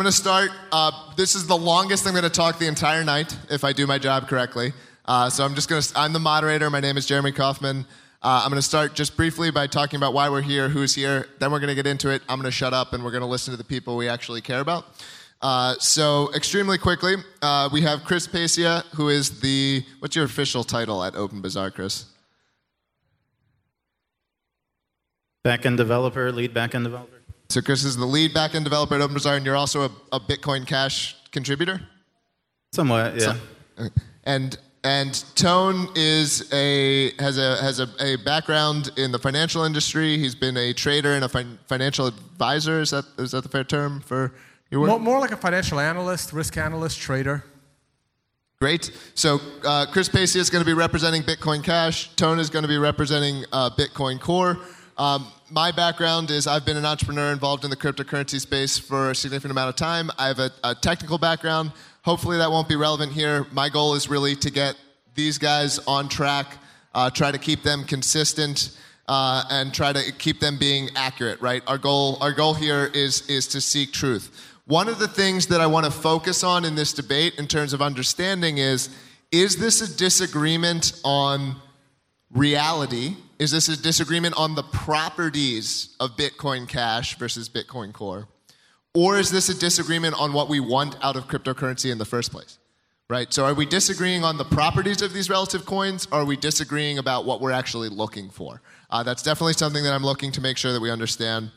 I'm going to start. Uh, this is the longest I'm going to talk the entire night if I do my job correctly. Uh, so I'm just going to, I'm the moderator. My name is Jeremy Kauffman. Uh, I'm going to start just briefly by talking about why we're here, who's here. Then we're going to get into it. I'm going to shut up and we're going to listen to the people we actually care about. Uh, so, extremely quickly, uh, we have Chris Pacia, who is the, what's your official title at OpenBazaar, Chris? Backend developer, lead backend developer. So Chris is the lead backend developer at OpenBazaar, and you're also a, a Bitcoin Cash contributor. Somewhat, yeah. So, and and Tone is a has a has a, a, background in the financial industry. He's been a trader and a fin- financial advisor. Is that is that the fair term for your work? More, more like a financial analyst, risk analyst, trader. Great. So uh, Chris Pacia is going to be representing Bitcoin Cash. Tone is going to be representing uh, Bitcoin Core. Um, my background is I've been an entrepreneur involved in the cryptocurrency space for a significant amount of time. I have a, a technical background. Hopefully, that won't be relevant here. My goal is really to get these guys on track, uh, try to keep them consistent, uh, and try to keep them being accurate. Right? Our goal, our goal here is is to seek truth. One of the things that I want to focus on in this debate, in terms of understanding, is is this a disagreement on reality? Is this a disagreement on the properties of Bitcoin Cash versus Bitcoin Core? Or is this a disagreement on what we want out of cryptocurrency in the first place? Right? So are we disagreeing on the properties of these relative coins, or are we disagreeing about what we're actually looking for? Uh, that's definitely something that I'm looking to make sure that we understand.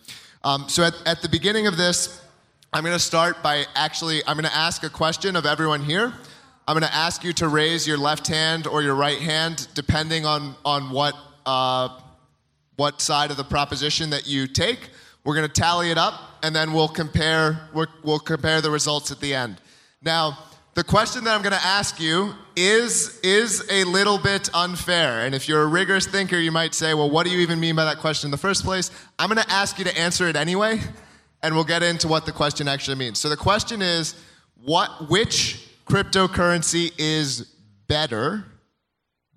Um, so at, at the beginning of this, I'm going to start by actually, I'm going to ask a question of everyone here. I'm going to ask you to raise your left hand or your right hand, depending on, on what uh, what side of the proposition that you take. We're going to tally it up, and then we'll compare, we'll compare the results at the end. Now, the question that I'm going to ask you is, is a little bit unfair. And if you're a rigorous thinker, you might say, well, what do you even mean by that question in the first place? I'm going to ask you to answer it anyway, and we'll get into what the question actually means. So the question is, what, which cryptocurrency is better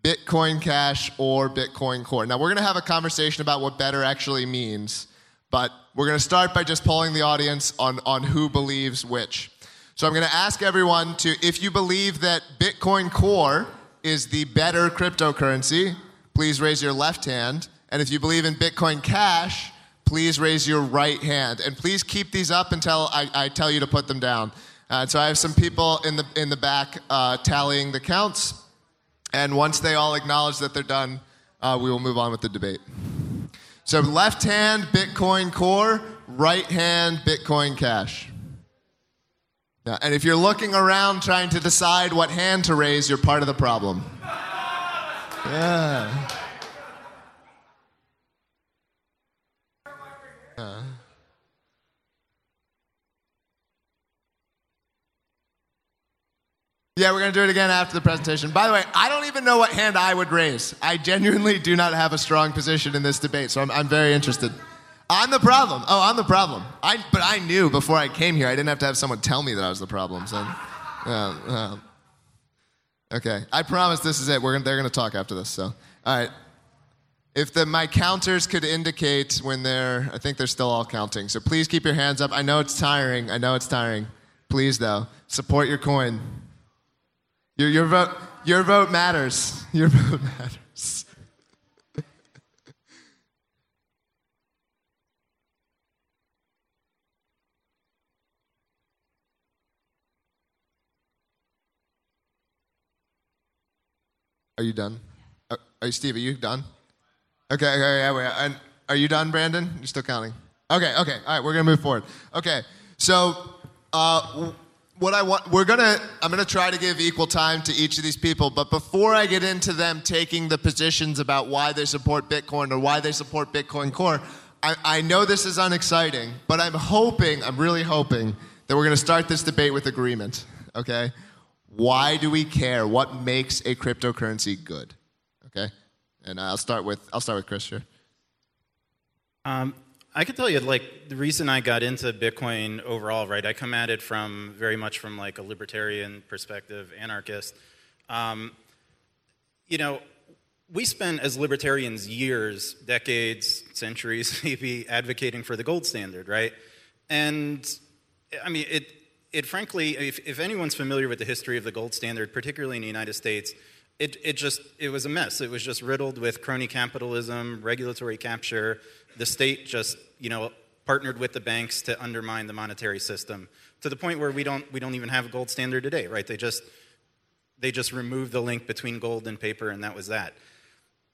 Bitcoin Cash or Bitcoin Core. Now, we're going to have a conversation about what better actually means, but we're going to start by just polling the audience on, on who believes which. So I'm going to ask everyone to, if you believe that Bitcoin Core is the better cryptocurrency, please raise your left hand. And if you believe in Bitcoin Cash, please raise your right hand. And please keep these up until I, I tell you to put them down. Uh, so I have some people in the, in the back uh, tallying the counts. And once they all acknowledge that they're done, uh, we will move on with the debate. So, left hand, Bitcoin Core, right hand, Bitcoin Cash. And if you're looking around trying to decide what hand to raise, you're part of the problem. Yeah. Yeah, we're going to do it again after the presentation. By the way, I don't even know what hand I would raise. I genuinely do not have a strong position in this debate, so I'm, I'm very interested. I'm the problem. Oh, I'm the problem. I, but I knew before I came here. I didn't have to have someone tell me that I was the problem. So, uh, uh, okay. I promise this is it. We're gonna, they're going to talk after this. So, all right. If the, my counters could indicate when they're, I think they're still all counting. So please keep your hands up. I know it's tiring. I know it's tiring. Please, though, support your coin. Your, your, vote, your vote matters. Your vote matters. Are you done? Uh, are you, Steve, are you done? Okay, okay, yeah, wait. And are you done, Brandon? You're still counting. Okay, okay. All right, we're going to move forward. Okay, so uh, what I want, we're gonna, I'm gonna try to give equal time to each of these people, but before I get into them taking the positions about why they support Bitcoin or why they support Bitcoin Core, I, I know this is unexciting, but I'm hoping, I'm really hoping that we're gonna start this debate with agreement, okay? Why do we care? What makes a cryptocurrency good? Okay? And I'll start with, I'll start with Chris here. Um, I could tell you, like, the reason I got into Bitcoin overall, right? I come at it from very much from like a libertarian perspective, anarchist. Um, you know, we spent as libertarians years, decades, centuries, maybe advocating for the gold standard, right? And I mean, it, it frankly, if, if anyone's familiar with the history of the gold standard, particularly in the United States, it, it just it was a mess. It was just riddled with crony capitalism, regulatory capture. The state just you know partnered with the banks to undermine the monetary system to the point where we don't we don't even have a gold standard today, right? They just they just removed the link between gold and paper, and that was that.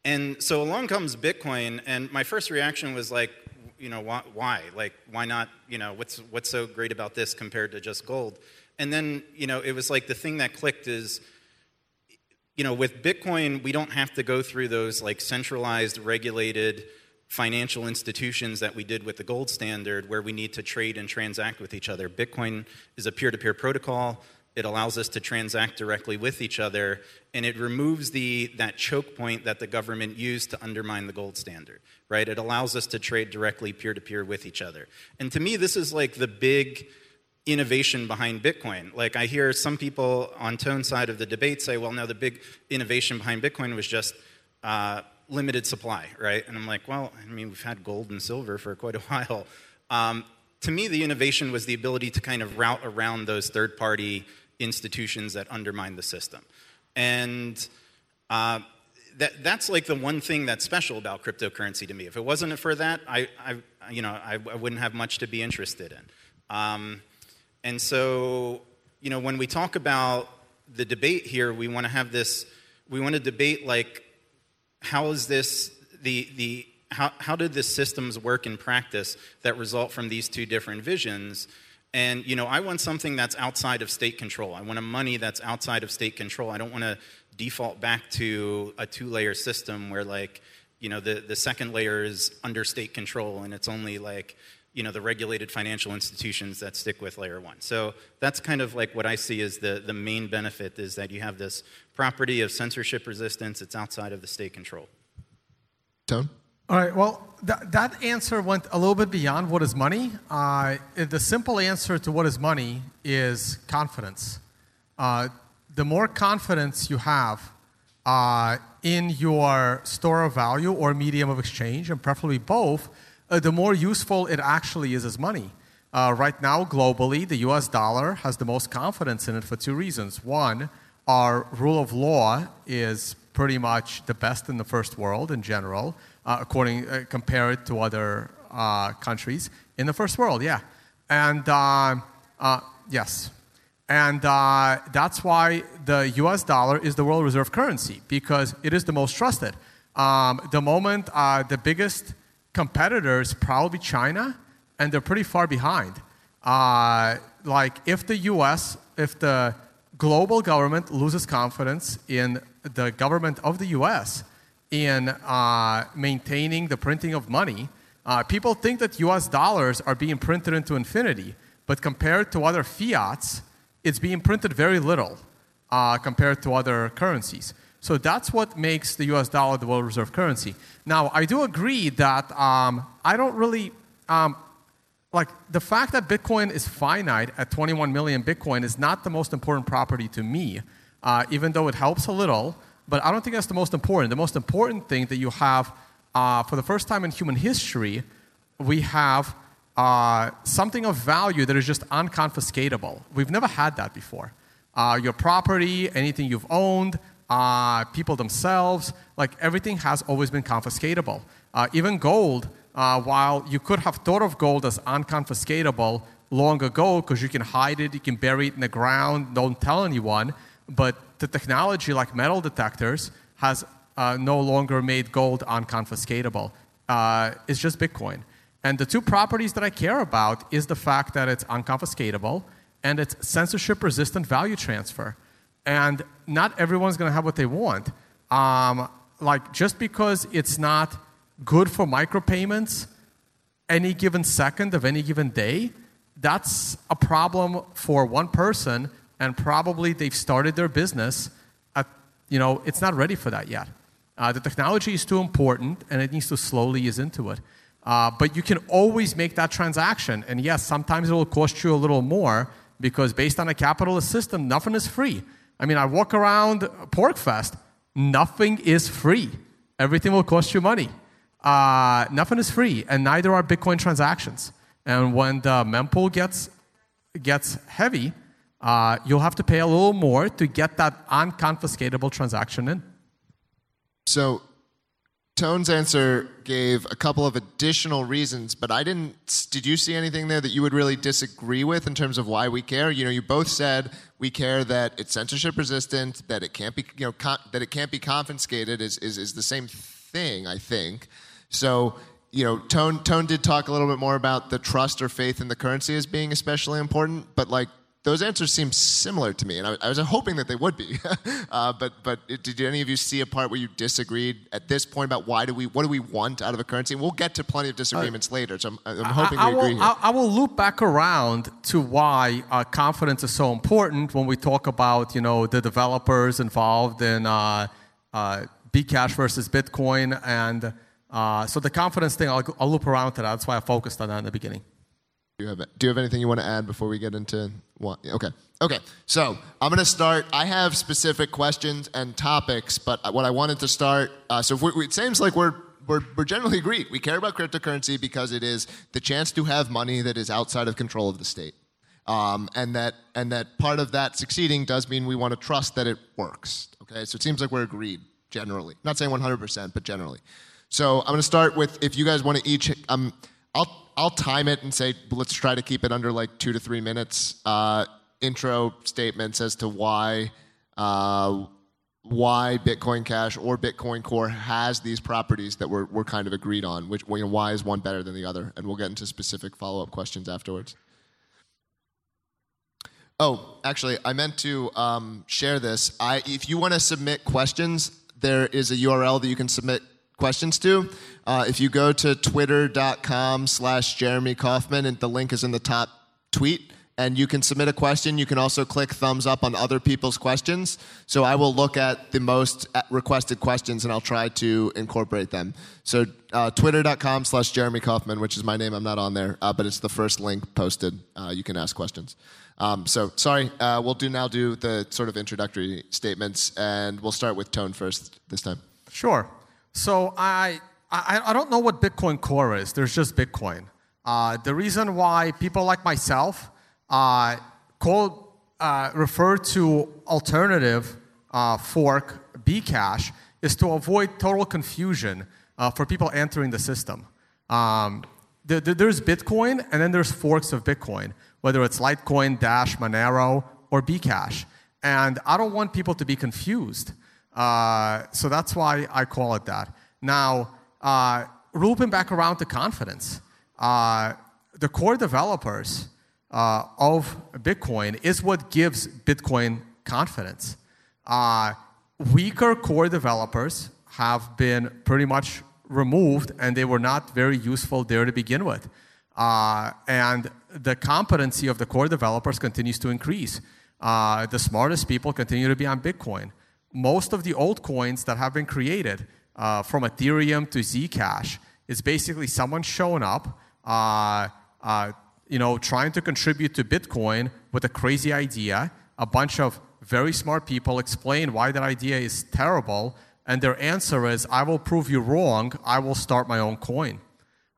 And so along comes Bitcoin, and my first reaction was like, you know, why, why? Like, why not? You know, what's what's so great about this compared to just gold? And then, you know, it was like the thing that clicked is you know, with Bitcoin, we don't have to go through those like centralized, regulated financial institutions that we did with the gold standard where we need to trade and transact with each other. Bitcoin is a peer to peer protocol. It allows us to transact directly with each other, and it removes the, that choke point that the government used to undermine the gold standard, right? It allows us to trade directly peer to peer with each other. And to me, this is like the big innovation behind Bitcoin. Like I hear some people on tone side of the debate say, well, no, the big innovation behind Bitcoin was just uh, limited supply, right? And I'm like, well, I mean, we've had gold and silver for quite a while. Um, to me, the innovation was the ability to kind of route around those third party institutions that undermine the system. And uh, that, that's like the one thing that's special about cryptocurrency to me. If it wasn't for that, I, I you know, I, I, wouldn't have much to be interested in. Um, and so, you know, when we talk about the debate here, we want to have this, we want to debate like, how is this, the, the, how, how did the systems work in practice that result from these two different visions? And, you know, I want something that's outside of state control. I want a money that's outside of state control. I don't want to default back to a two layer system where, like, you know, the, the second layer is under state control and it's only like, you know, the regulated financial institutions that stick with layer one. So that's kind of like what I see as the, the main benefit is that you have this property of censorship resistance. It's outside of the state control. Tone? All right, well, th- that answer went a little bit beyond what is money. Uh, the simple answer to what is money is confidence. Uh, the more confidence you have uh, in your store of value or medium of exchange, and preferably both, uh, the more useful it actually is as money. Uh, right now, globally, the US dollar has the most confidence in it for two reasons. One, our rule of law is pretty much the best in the first world in general, uh, according uh, compared to other uh, countries in the first world. Yeah, and uh, uh, yes, and that's why the U.S. dollar is the world reserve currency because it is the most trusted. Um, the moment the biggest competitors probably China, and they're pretty far behind. Uh, like if the U.S., if the global government loses confidence in the government of the U.S. in uh, maintaining the printing of money, uh, people think that U.S. dollars are being printed into infinity, but compared to other fiats, it's being printed very little uh, compared to other currencies. So that's what makes the US dollar the world reserve currency. Now, I do agree that um, I don't really, um, like, the fact that Bitcoin is finite at 21 million Bitcoin is not the most important property to me, uh, even though it helps a little, but I don't think that's the most important. The most important thing that you have, uh, for the first time in human history, we have uh, something of value that is just unconfiscatable. We've never had that before. Uh, your property, anything you've owned, uh, people themselves, like everything has always been confiscatable. Uh, even gold, uh, while you could have thought of gold as unconfiscatable long ago because you can hide it, you can bury it in the ground, don't tell anyone, but the technology like metal detectors has uh, no longer made gold unconfiscatable. Uh, it's just Bitcoin. And the two properties that I care about is the fact that it's unconfiscatable and it's censorship resistant value transfer and not everyone's going to have what they want. Um, like just because it's not good for micropayments any given second of any given day, that's a problem for one person, and probably they've started their business. At, you know, it's not ready for that yet. Uh, the technology is too important, and it needs to slowly ease into it. Uh, but you can always make that transaction, and yes, sometimes it will cost you a little more because based on a capitalist system, nothing is free. I mean, I walk around PorcFest, nothing is free. Everything will cost you money. Uh, nothing is free, and neither are Bitcoin transactions. And when the mempool gets gets heavy, uh, you'll have to pay a little more to get that unconfiscatable transaction in. So Tone's answer gave a couple of additional reasons, but I didn't. Did you see anything there that you would really disagree with in terms of why we care? You know, you both said we care that it's censorship resistant, that it can't be, you know, con- that it can't be confiscated is, is is the same thing, I think. So, you know, Tone Tone did talk a little bit more about the trust or faith in the currency as being especially important, but like those answers seem similar to me, and I, I was hoping that they would be. uh, but but did any of you see a part where you disagreed at this point about why do we what do we want out of a currency? And we'll get to plenty of disagreements uh, later. So I'm, I'm hoping I, I we agree here. I, I, will loop back around to why uh, confidence is so important when we talk about you know the developers involved in uh, uh Bcash versus Bitcoin, and uh, so the confidence thing I'll, I'll loop around to that. That's why I focused on that in the beginning. Do you have Do you have anything you want to add before we get into what? Okay. Okay. So I'm going to start. I have specific questions and topics, but what I wanted to start. Uh, so it seems like we're we're, we're generally agreed. We care about cryptocurrency because it is the chance to have money that is outside of control of the state, um, and that and that part of that succeeding does mean we want to trust that it works. Okay. So it seems like we're agreed generally. Not saying 100%, but generally. So I'm going to start with if you guys want to each. Um, I'll I'll time it and say let's try to keep it under like two to three minutes. Uh, intro statements as to why uh, why Bitcoin Cash or Bitcoin Core has these properties that we're we're kind of agreed on. Which you know, why is one better than the other? And we'll get into specific follow up questions afterwards. Oh, actually, I meant to um, share this. I, if you want to submit questions, there is a URL that you can submit questions to. Uh, if you go to twitter.com slash Jeremy Kauffman, and the link is in the top tweet, and you can submit a question. You can also click thumbs up on other people's questions. So I will look at the most requested questions and I'll try to incorporate them. So uh, twitter.com slash Jeremy Kauffman, which is my name. I'm not on there, uh, but it's the first link posted. Uh, you can ask questions. Um, so sorry, uh, we'll do now do the sort of introductory statements, and we'll start with Tone first this time. Sure. So I, I, I don't know what Bitcoin Core is. There's just Bitcoin. Uh, the reason why people like myself uh, call, uh, refer to alternative uh, fork Bcash is to avoid total confusion uh, for people entering the system. Um, the, the, there's Bitcoin, and then there's forks of Bitcoin, whether it's Litecoin, Dash, Monero, or Bcash. And I don't want people to be confused. Uh, so that's why I call it that. Now, uh, looping back around to confidence, uh, the core developers uh, of Bitcoin is what gives Bitcoin confidence. Uh, weaker core developers have been pretty much removed, and they were not very useful there to begin with. And the competency of the core developers continues to increase. the smartest people continue to be on Bitcoin most of the old coins that have been created uh, from Ethereum to Zcash is basically someone showing up, uh, uh, you know, trying to contribute to Bitcoin with a crazy idea. A bunch of very smart people explain why that idea is terrible, and their answer is, "I will prove you wrong. I will start my own coin."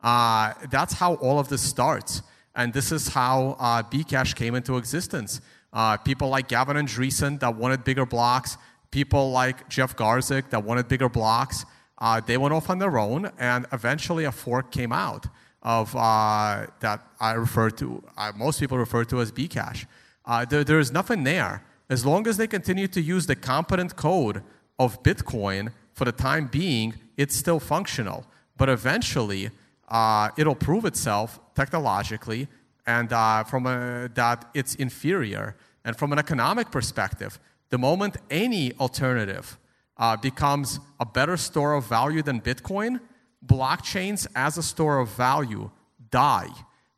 Uh, that's how all of this starts, and this is how uh, Bcash came into existence. Uh, people like Gavin Andresen that wanted bigger blocks people like Jeff Garzik that wanted bigger blocks, uh, they went off on their own, and eventually a fork came out of uh, that I refer to, uh, most people refer to as Bcash. Uh, there, there is nothing there. As long as they continue to use the competent code of Bitcoin for the time being, it's still functional. But eventually, uh, it'll prove itself technologically and uh, from a, that it's inferior. And from an economic perspective, the moment any alternative uh, becomes a better store of value than Bitcoin, blockchains as a store of value die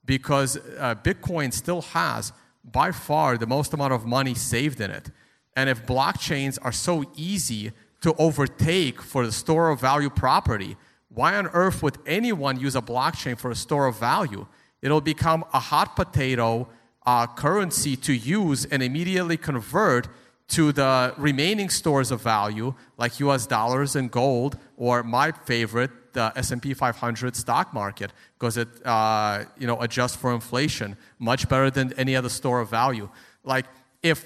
because uh, Bitcoin still has by far the most amount of money saved in it. And if blockchains are so easy to overtake for the store of value property, why on earth would anyone use a blockchain for a store of value? It'll become a hot potato uh, currency to use and immediately convert to the remaining stores of value, like US dollars and gold, or my favorite, the S&P 500 stock market because it uh, you know adjusts for inflation much better than any other store of value. Like if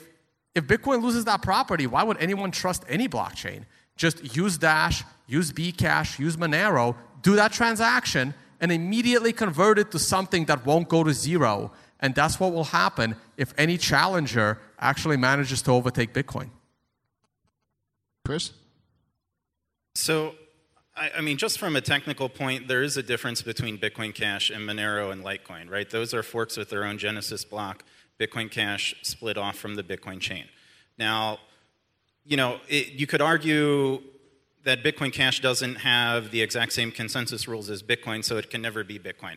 if Bitcoin loses that property, why would anyone trust any blockchain? Just use Dash, use Bcash, use Monero, do that transaction, and immediately convert it to something that won't go to zero. And that's what will happen if any challenger actually manages to overtake Bitcoin. Chris? So, I, I, mean, just from a technical point, there is a difference between Bitcoin Cash and Monero and Litecoin, right? Those are forks with their own Genesis block. Bitcoin Cash split off from the Bitcoin chain. Now, you know, it, you could argue that Bitcoin Cash doesn't have the exact same consensus rules as Bitcoin, so it can never be Bitcoin.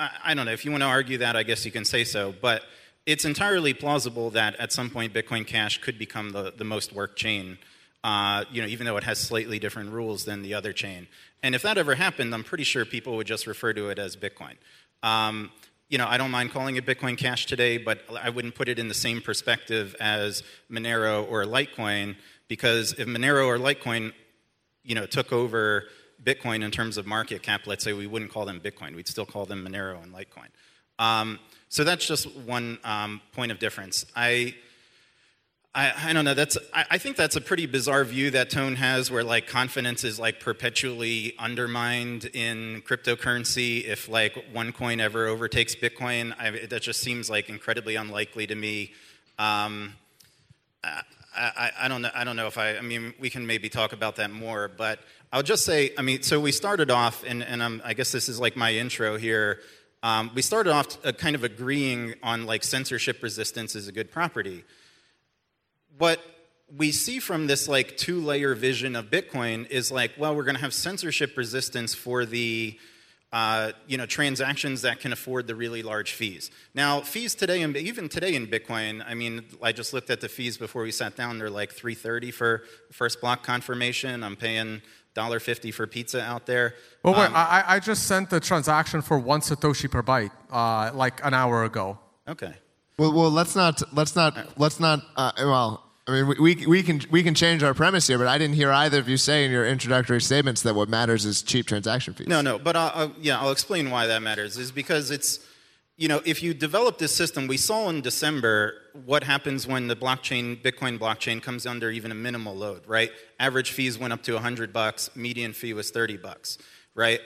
I, don't know. If you want to argue that, I guess you can say so. But it's entirely plausible that at some point Bitcoin Cash could become the, the most worked chain, uh, you know, even though it has slightly different rules than the other chain. And if that ever happened, I'm pretty sure people would just refer to it as Bitcoin. Um, you know, I don't mind calling it Bitcoin Cash today, but I wouldn't put it in the same perspective as Monero or Litecoin because if Monero or Litecoin, you know, took over Bitcoin in terms of market cap, let's say we wouldn't call them Bitcoin, we'd still call them Monero and Litecoin. Um, so that's just one um, point of difference. I I, I, don't know. That's I, I, think that's a pretty bizarre view that Tone has, where like confidence is like perpetually undermined in cryptocurrency. If like one coin ever overtakes Bitcoin, I, that just seems like incredibly unlikely to me. Um, I, I, don't know. I don't know if I. I mean, we can maybe talk about that more, but I'll just say. I mean, so we started off, and, and I'm, I guess this is like my intro here. Um, we started off uh, kind of agreeing on like censorship resistance is a good property what we see from this like two layer vision of Bitcoin is like, well, we're going to have censorship resistance for the uh, you know transactions that can afford the really large fees. Now, fees today, and even today in Bitcoin, I mean, I just looked at the fees before we sat down. They're like 330 for first block confirmation. I'm paying $1.50 for pizza out there. Well, wait, um, I, I just sent the transaction for one satoshi per byte uh, like an hour ago. Okay. Well, well, let's not let's not let's not. Uh, well, I mean, we, we, can, we can change our premise here, but I didn't hear either of you say in your introductory statements that what matters is cheap transaction fees. No, no, but I'll, I'll, yeah, I'll explain why that matters. Is because it's, you know, if you develop this system, we saw in December what happens when the blockchain, Bitcoin blockchain, comes under even a minimal load, right? Average fees went up to 100 bucks, median fee was 30 bucks, right?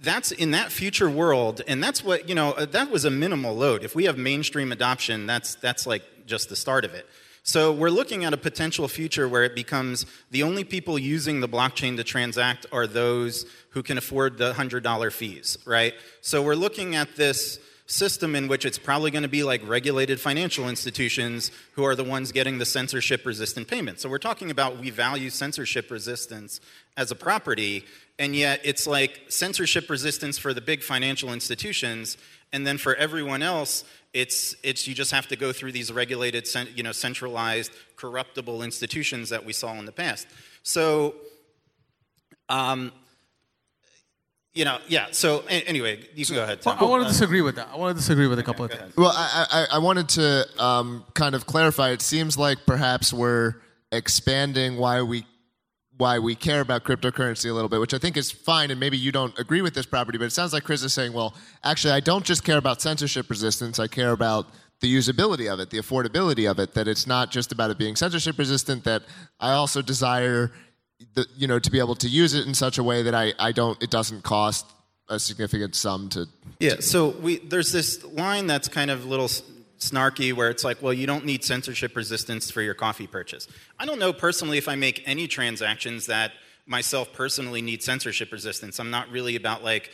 That's in that future world, and that's what, you know, uh, that was a minimal load. If we have mainstream adoption, that's, that's like just the start of it. So we're looking at a potential future where it becomes the only people using the blockchain to transact are those who can afford the $100 fees, right? So we're looking at this system in which it's probably going to be like regulated financial institutions who are the ones getting the censorship resistant payments. So we're talking about we value censorship resistance as a property, and yet it's like censorship resistance for the big financial institutions, and then for everyone else, it's, it's you just have to go through these regulated, you know, centralized, corruptible institutions that we saw in the past. So, um, you know, yeah. So anyway, you can go ahead. Well, I want to disagree with that. I want to disagree with a couple okay, of things. Well, I, I, I wanted to um, kind of clarify. It seems like perhaps we're expanding why we why we care about cryptocurrency a little bit, which I think is fine, and maybe you don't agree with this property, but it sounds like Chris is saying, well, actually, I don't just care about censorship resistance, I care about the usability of it, the affordability of it, that it's not just about it being censorship resistant, that I also desire the, you know, to be able to use it in such a way that I, I don't, it doesn't cost a significant sum to. Yeah, so we, there's this line that's kind of a little snarky where it's like, well, you don't need censorship resistance for your coffee purchase. I don't know personally if I make any transactions that myself personally need censorship resistance. I'm not really about like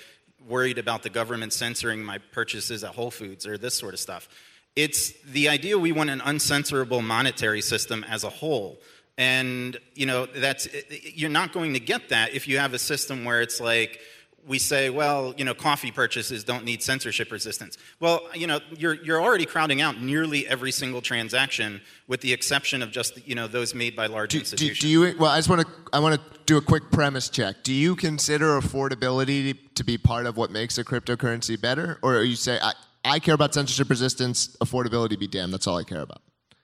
worried about the government censoring my purchases at Whole Foods or this sort of stuff. It's the idea we want an uncensorable monetary system as a whole. And you know, that's you're not going to get that if you have a system where it's like we say, well, you know, coffee purchases don't need censorship resistance. Well, you know, you're, you're already crowding out nearly every single transaction, with the exception of just, you know, those made by large do, institutions. Do, do you? Well, I just want to I want to do a quick premise check. Do you consider affordability to be part of what makes a cryptocurrency better, or you say I, I care about censorship resistance, affordability be damned. That's all I care about.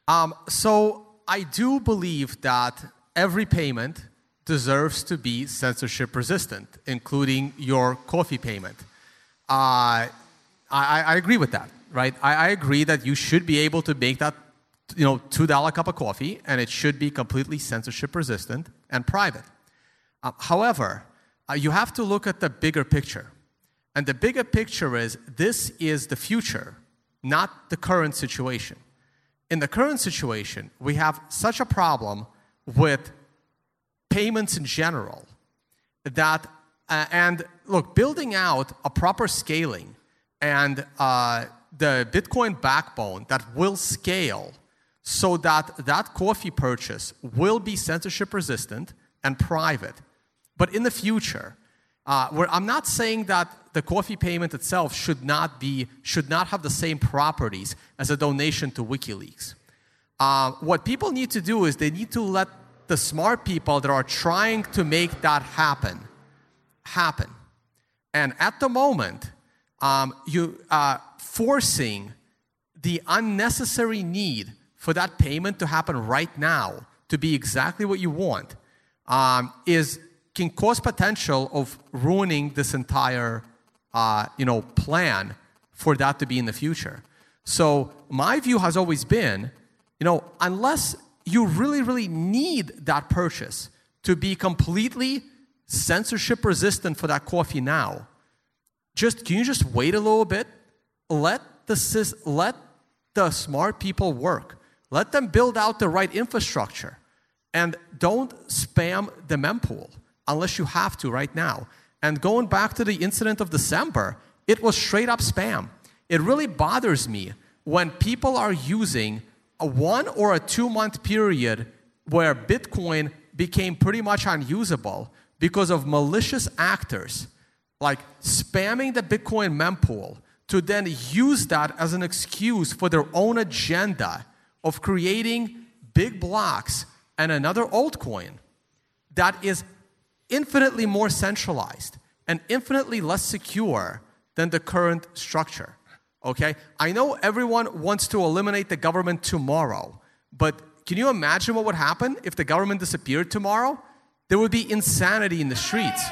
Um, so I do believe that every payment deserves to be censorship resistant, including your coffee payment. Uh, I, I, agree with that, right? I, I, agree that you should be able to make that, you know, two dollar cup of coffee, and it should be completely censorship resistant and private. Uh, however, uh, you have to look at the bigger picture, and the bigger picture is this is the future, not the current situation. In the current situation, we have such a problem with payments in general that, uh, and look, building out a proper scaling and uh, the Bitcoin backbone that will scale so that that coffee purchase will be censorship resistant and private. But in the future, uh, where I'm not saying that the coffee payment itself should not be should not have the same properties as a donation to WikiLeaks. Uh, what people need to do is they need to let the smart people that are trying to make that happen happen. And at the moment, um, you uh, forcing the unnecessary need for that payment to happen right now to be exactly what you want um, is can cause potential of ruining this entire uh, you know plan for that to be in the future. So my view has always been, you know, unless you really really need that purchase to be completely censorship resistant for that coffee now just can you just wait a little bit? Let the let the smart people work. Let them build out the right infrastructure. And don't spam the mempool unless you have to right now. And going back to the incident of December, it was straight up spam. It really bothers me when people are using a one or a two month period where Bitcoin became pretty much unusable because of malicious actors like spamming the Bitcoin mempool to then use that as an excuse for their own agenda of creating big blocks and another altcoin that is infinitely more centralized and infinitely less secure than the current structure. Okay? I know everyone wants to eliminate the government tomorrow, but can you imagine what would happen if the government disappeared tomorrow? There would be insanity in the streets.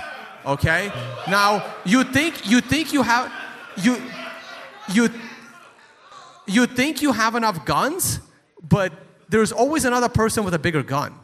Okay? Now, you think you think you have you you you think you have enough guns, but there's always another person with a bigger gun.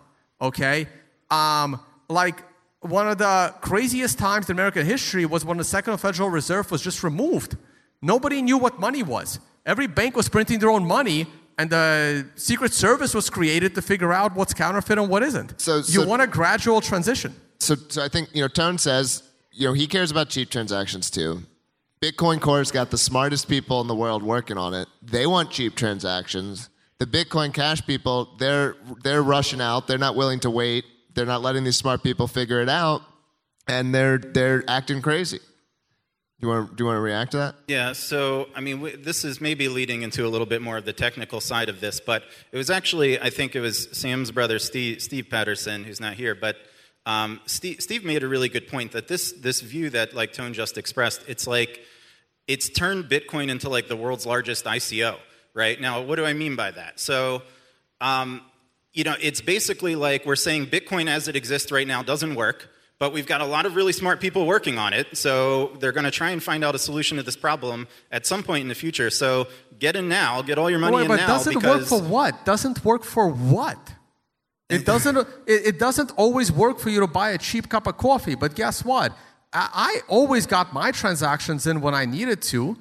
Okay? Um, like one of the craziest times in American history was when the Second Federal Reserve was just removed. Nobody knew what money was. Every bank was printing their own money, and the Secret Service was created to figure out what's counterfeit and what isn't. So, so you want a gradual transition. So, so I think you know Tone says you know he cares about cheap transactions too. Bitcoin Core's got the smartest people in the world working on it. They want cheap transactions. The Bitcoin Cash people, they're they're rushing out. They're not willing to wait. They're not letting these smart people figure it out, and they're they're acting crazy. Do you want, do you want to react to that? Yeah, so I mean, this is maybe leading into a little bit more of the technical side of this, but it was actually, I think it was Sam's brother, Steve, Steve Patterson, who's not here, but um, Steve, Steve, made a really good point that this, this view that like Tone just expressed, it's like it's turned Bitcoin into like the world's largest ICO, right? Now, what do I mean by that? So, um, you know, it's basically like we're saying Bitcoin as it exists right now doesn't work, but we've got a lot of really smart people working on it. So they're going to try and find out a solution to this problem at some point in the future. So get in now, get all your money Wait, in but now. Doesn't work for what? Doesn't work for what? It doesn't, it, it, doesn't always work for you to buy a cheap cup of coffee, but guess what? I, I always got my transactions in when I needed to.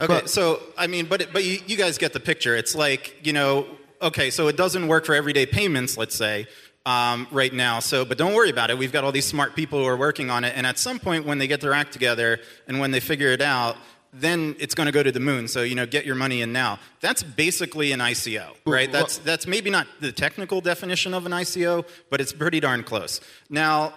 Okay, but, so I mean, but but you, you guys get the picture. It's like you know, okay, so it doesn't work for everyday payments, let's say, um, right now. So, but don't worry about it. We've got all these smart people who are working on it, and at some point, when they get their act together and when they figure it out, then it's going to go to the moon. So, you know, get your money in now. That's basically an ICO, right? That's, that's maybe not the technical definition of an ICO, but it's pretty darn close. Now,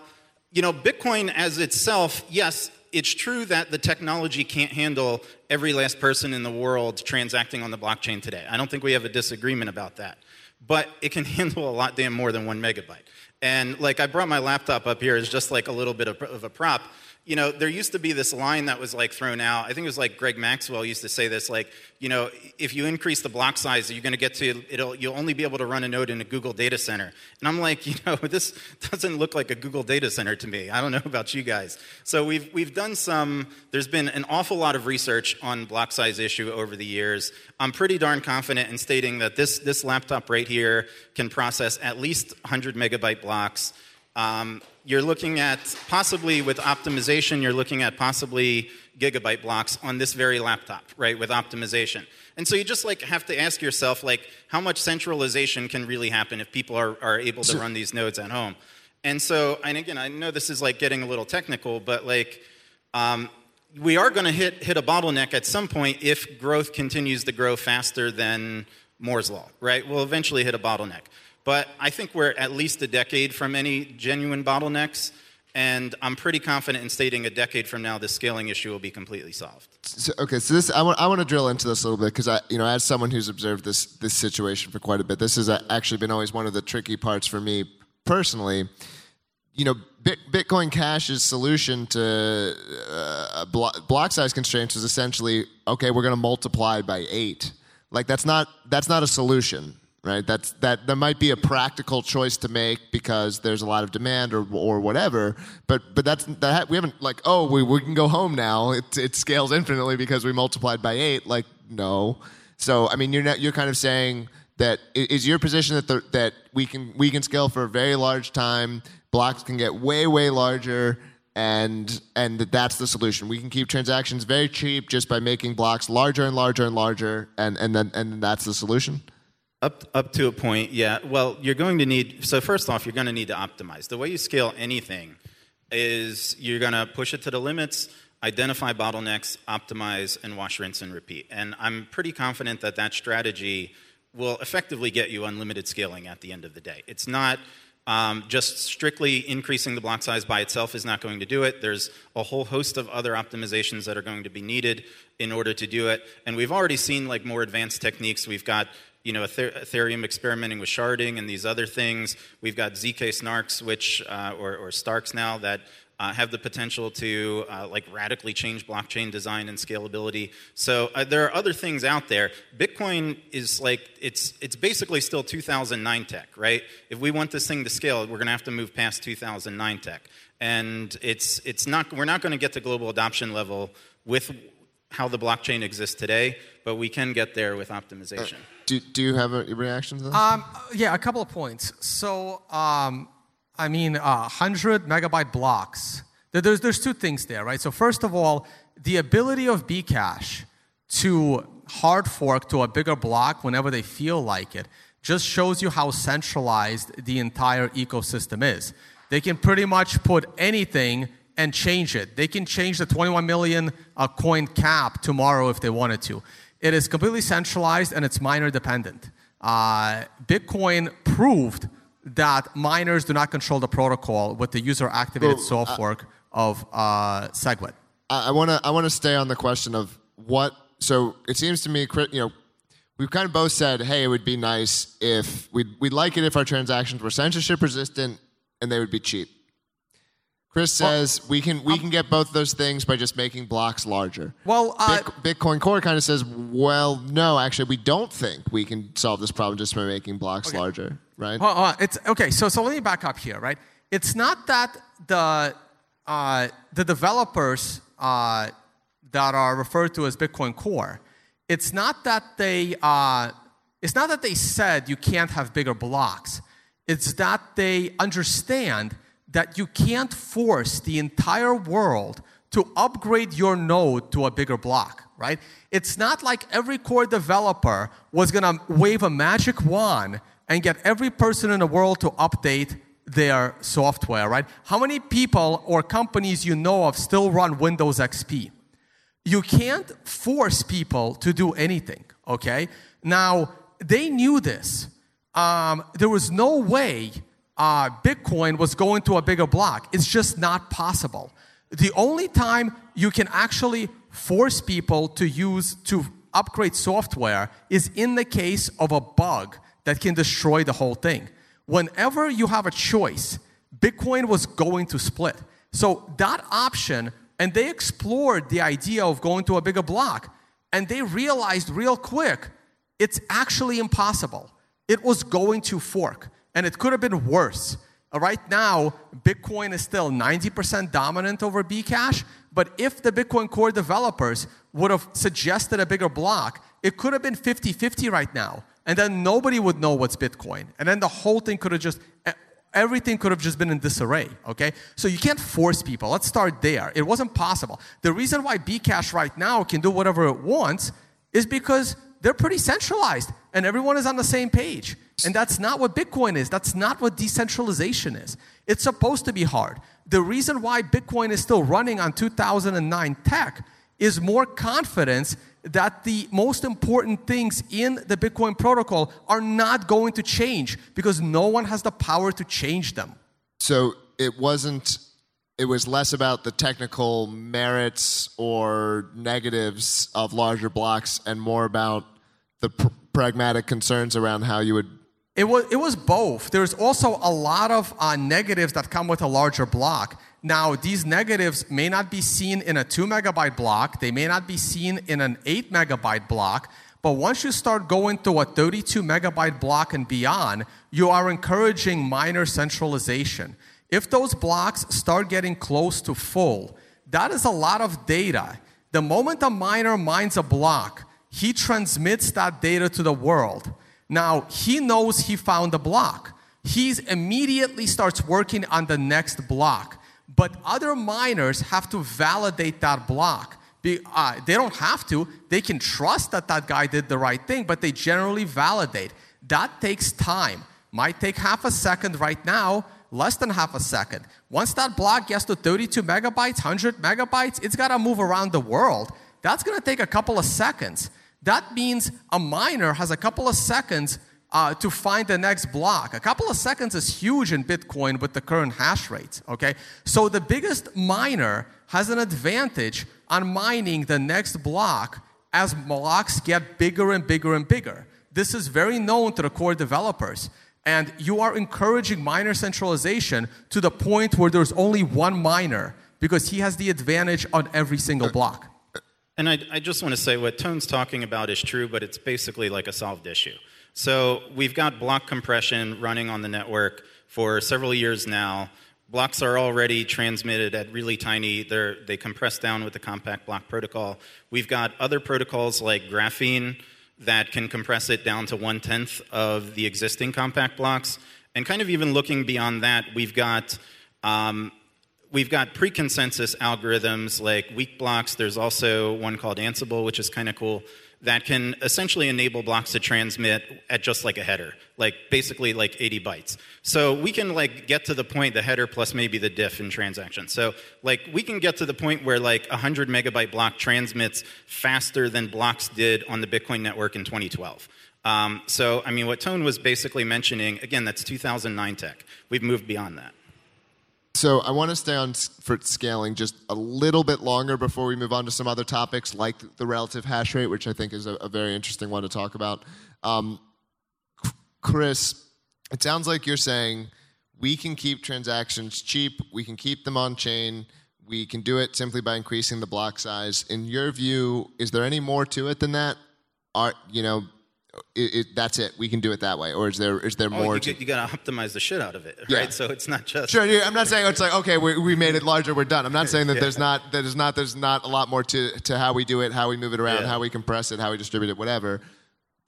you know, Bitcoin as itself, yes, it's true that the technology can't handle every last person in the world transacting on the blockchain today. I don't think we have a disagreement about that. But it can handle a lot damn more than one megabyte. And like I brought my laptop up here as just like a little bit of, of a prop you know, there used to be this line that was like thrown out. I think it was like Greg Maxwell used to say this, like, you know, if you increase the block size, you're going to get to it'll you'll only be able to run a node in a Google data center. And I'm like, you know, this doesn't look like a Google data center to me. I don't know about you guys. So we've we've done some. There's been an awful lot of research on block size issue over the years. I'm pretty darn confident in stating that this this laptop right here can process at least 100 megabyte blocks. Um, you're looking at possibly with optimization, you're looking at possibly gigabyte blocks on this very laptop, right, with optimization. And so you just like have to ask yourself, like, how much centralization can really happen if people are, are able to run these nodes at home? And so, and again, I know this is like getting a little technical, but like, um, we are going to hit, hit a bottleneck at some point if growth continues to grow faster than Moore's Law, right? We'll eventually hit a bottleneck. But I think we're at least a decade from any genuine bottlenecks. And I'm pretty confident in stating a decade from now, the scaling issue will be completely solved. So, okay, so this I want I want to drill into this a little bit because I, you know, as someone who's observed this this situation for quite a bit, this has actually been always one of the tricky parts for me personally. You know, Bitcoin Cash's solution to uh, block size constraints is essentially okay. We're going to multiply by eight. Like that's not that's not a solution right? That's that. That might be a practical choice to make because there's a lot of demand or or whatever. But but that's that. We haven't like oh we we can go home now. It it scales infinitely because we multiplied by eight. Like no. So I mean you're not, you're kind of saying that is your position that the, that we can we can scale for a very large time. Blocks can get way way larger. And and that's the solution. We can keep transactions very cheap just by making blocks larger and larger and larger, and, and then and that's the solution. Up, up to a point, yeah. Well, you're going to need, so first off, you're going to need to optimize. The way you scale anything is you're going to push it to the limits, identify bottlenecks, optimize, and wash, rinse, and repeat. And I'm pretty confident that that strategy will effectively get you unlimited scaling at the end of the day. It's not um, just strictly increasing the block size by itself is not going to do it. There's a whole host of other optimizations that are going to be needed in order to do it. And we've already seen like more advanced techniques. We've got you know, Ethereum experimenting with sharding and these other things. We've got ZK snarks, which, uh, or, or, Starks now, that uh, have the potential to uh, like radically change blockchain design and scalability. So uh, there are other things out there. Bitcoin is like it's it's basically still 2009 tech, right? If we want this thing to scale, we're going to have to move past 2009 tech, and it's it's not we're not going to get to global adoption level with how the blockchain exists today, but we can get there with optimization. Do, do you have a reaction to this? Um, yeah, a couple of points. So, um, I mean, uh, 100 megabyte blocks. There's, there's two things there, right? So, first of all, the ability of Bcash to hard fork to a bigger block whenever they feel like it just shows you how centralized the entire ecosystem is. They can pretty much put anything and change it. They can change the 21 million uh, coin cap tomorrow if they wanted to. It is completely centralized and it's miner dependent. Uh, Bitcoin proved that miners do not control the protocol with the user activated well, soft fork of uh, SegWit. I want to I want to stay on the question of what. So it seems to me, you know, we've kind of both said, hey, it would be nice if we'd we'd like it if our transactions were censorship resistant and they would be cheap. Chris says well, we can we um, can get both those things by just making blocks larger. Well, uh, Bitcoin Core kind of says, well, no, actually, we don't think we can solve this problem just by making blocks okay. larger, right? Well, uh, it's okay. So so let me back up here, right? It's not that the uh, the developers uh, that are referred to as Bitcoin Core. It's not that they uh, it's not that they said you can't have bigger blocks. It's that they understand that you can't force the entire world to upgrade your node to a bigger block, right? It's not like every core developer was gonna wave a magic wand and get every person in the world to update their software, right? How many people or companies you know of still run Windows XP? You can't force people to do anything, okay? Now, they knew this. Um, there was no way uh, Bitcoin was going to a bigger block. It's just not possible. The only time you can actually force people to use to upgrade software is in the case of a bug that can destroy the whole thing. Whenever you have a choice, Bitcoin was going to split. So that option, and they explored the idea of going to a bigger block, and they realized real quick it's actually impossible. It was going to fork, and it could have been worse. Right now, Bitcoin is still 90% dominant over Bcash, but if the Bitcoin Core developers would have suggested a bigger block, it could have been 50 50 right now. And then nobody would know what's Bitcoin. And then the whole thing could have just, everything could have just been in disarray, okay? So you can't force people. Let's start there. It wasn't possible. The reason why Bcash right now can do whatever it wants is because they're pretty centralized and everyone is on the same page. And that's not what Bitcoin is. That's not what decentralization is. It's supposed to be hard. The reason why Bitcoin is still running on 2009 tech is more confidence that the most important things in the Bitcoin protocol are not going to change because no one has the power to change them. So it wasn't, it was less about the technical merits or negatives of larger blocks and more about the pr- pragmatic concerns around how you would. It was, it was both. There's also a lot of uh, negatives that come with a larger block. Now, these negatives may not be seen in a 2 megabyte block, they may not be seen in an 8 megabyte block, but once you start going to a 32 megabyte block and beyond, you are encouraging miner centralization. If those blocks start getting close to full, that is a lot of data. The moment a miner mines a block, he transmits that data to the world. Now, he knows he found a block. He immediately starts working on the next block. But other miners have to validate that block. Be, uh, they don't have to. They can trust that that guy did the right thing, but they generally validate. That takes time. Might take half a second right now, less than half a second. Once that block gets to 32 megabytes, 100 megabytes, it's got to move around the world. That's going to take a couple of seconds. That means a miner has a couple of seconds uh, to find the next block. A couple of seconds is huge in Bitcoin with the current hash rate. Okay, so the biggest miner has an advantage on mining the next block as blocks get bigger and bigger and bigger. This is very known to the core developers. And you are encouraging miner centralization to the point where there's only one miner because he has the advantage on every single block. And I, I just want to say what Tone's talking about is true, but it's basically like a solved issue. So we've got block compression running on the network for several years now. Blocks are already transmitted at really tiny, they're, they compress down with the compact block protocol. We've got other protocols like Graphene that can compress it down to one tenth of the existing compact blocks. And kind of even looking beyond that, we've got um, we've got pre-consensus algorithms like weak blocks. There's also one called Ansible, which is kind of cool that can essentially enable blocks to transmit at just like a header, like basically like 80 bytes. So we can like get to the point, the header plus maybe the diff in transactions. So like we can get to the point where like a 100 megabyte block transmits faster than blocks did on the Bitcoin network in 2012. Um, so I mean, what Tone was basically mentioning, again, that's 2009 tech. We've moved beyond that. So I want to stay on for scaling just a little bit longer before we move on to some other topics like the relative hash rate, which I think is a, a very interesting one to talk about. Um, Chris, it sounds like you're saying we can keep transactions cheap, we can keep them on chain, we can do it simply by increasing the block size. In your view, is there any more to it than that? Are you know it, it, that's it. We can do it that way, or is there is there oh, more? You, to... you got to optimize the shit out of it, right? Yeah. So it's not just sure. I'm not saying it's like okay, we, we made it larger, we're done. I'm not saying that yeah. there's not that is not there's not a lot more to to how we do it, how we move it around, yeah. how we compress it, how we distribute it, whatever.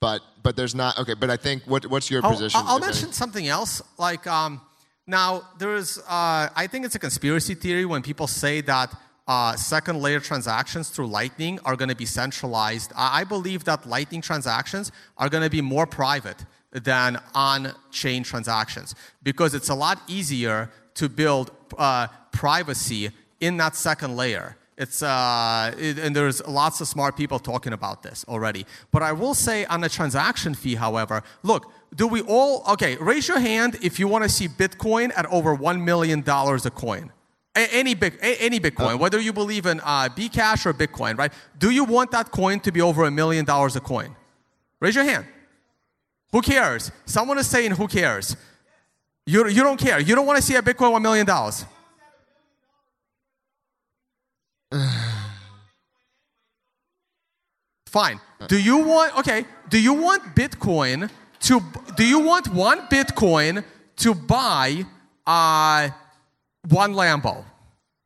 But but there's not okay. But I think what what's your I'll, position? I'll mention any? something else. Like um, now there's uh, I think it's a conspiracy theory when people say that uh, second layer transactions through Lightning are going to be centralized. I, believe that Lightning transactions are going to be more private than on chain transactions because it's a lot easier to build uh, privacy in that second layer. It's, uh, it, and there's lots of smart people talking about this already. But I will say on the transaction fee, however, look, do we all, okay, raise your hand if you want to see Bitcoin at over $1 million a coin any, big, any Bitcoin, uh, whether you believe in uh, Bcash or Bitcoin, right? Do you want that coin to be over a million dollars a coin? Raise your hand. Who cares? Someone is saying, who cares? You, you don't care. You don't want to see a Bitcoin $1 million. Fine. Do you want okay? Do you want Bitcoin to? Do you want one Bitcoin to buy uh, one Lambo?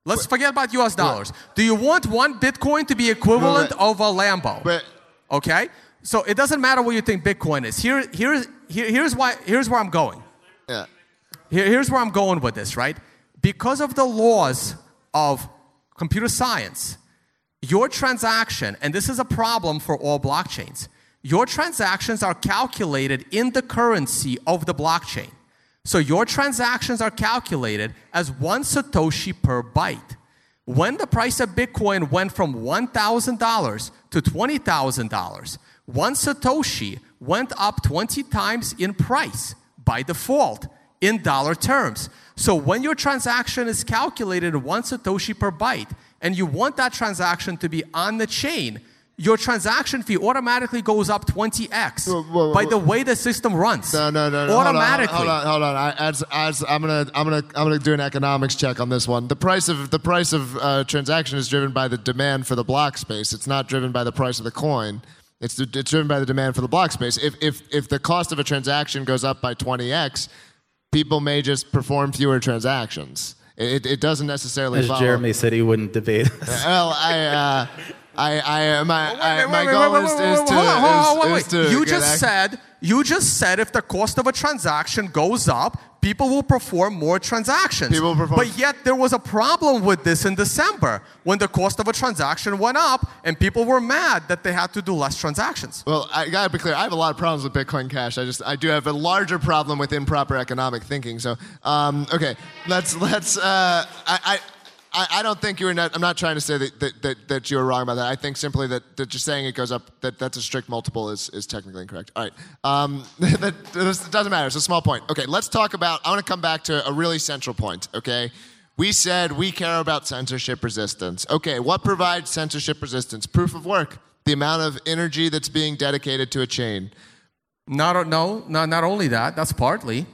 Let's forget about U.S. dollars. Do you want one Bitcoin to be equivalent Wait. of a Lambo? But Okay. So it doesn't matter what you think Bitcoin is. Here, here, here here's why. Here's where I'm going. yeah, Here, here's where I'm going with this, right? Because of the laws of computer science, your transaction, and this is a problem for all blockchains, your transactions are calculated in the currency of the blockchain. So your transactions are calculated as one Satoshi per byte. When the price of Bitcoin went from $1,000 to $20,000, one Satoshi went up 20 times in price by default in dollar terms. So when your transaction is calculated one Satoshi per byte and you want that transaction to be on the chain, your transaction fee automatically goes up 20x Whoa, whoa, by the way the system runs. no, no, no, no. Hold on, Automatically. Hold on, hold on. I, as, as I'm gonna, I'm gonna, I'm gonna do an economics check on this one. The price of the price of uh, transaction is driven by the demand for the block space. It's not driven by the price of the coin. It's, it's driven by the demand for the block space. If, if, if the cost of a transaction goes up by 20x, people may just perform fewer transactions. It, it doesn't necessarily As follow. Jeremy said, he wouldn't debate. Well, I, uh, I, I, my, I, my wait, wait, goal wait, is, is to, hold on, hold on, is, wait, wait. You just ac- said you just said if the cost of a transaction goes up, people will perform more transactions. People perform- But yet there was a problem with this in December when the cost of a transaction went up and people were mad that they had to do less transactions. Well, I gotta be clear. I have a lot of problems with Bitcoin Cash. I just I do have a larger problem with improper economic thinking. So, um, okay, let's let's. Uh, I, I I I don't think you were. Not, I'm not trying to say that, that, that, that you were wrong about that. I think simply that, that just saying it goes up that that's a strict multiple is, is technically incorrect. All right, um, that this doesn't matter. It's a small point. Okay, let's talk about. I want to come back to a really central point. Okay. We said we care about censorship resistance. Okay, what provides censorship resistance? Proof of work, the amount of energy that's being dedicated to a chain. Not, no, not, not only that, that's partly.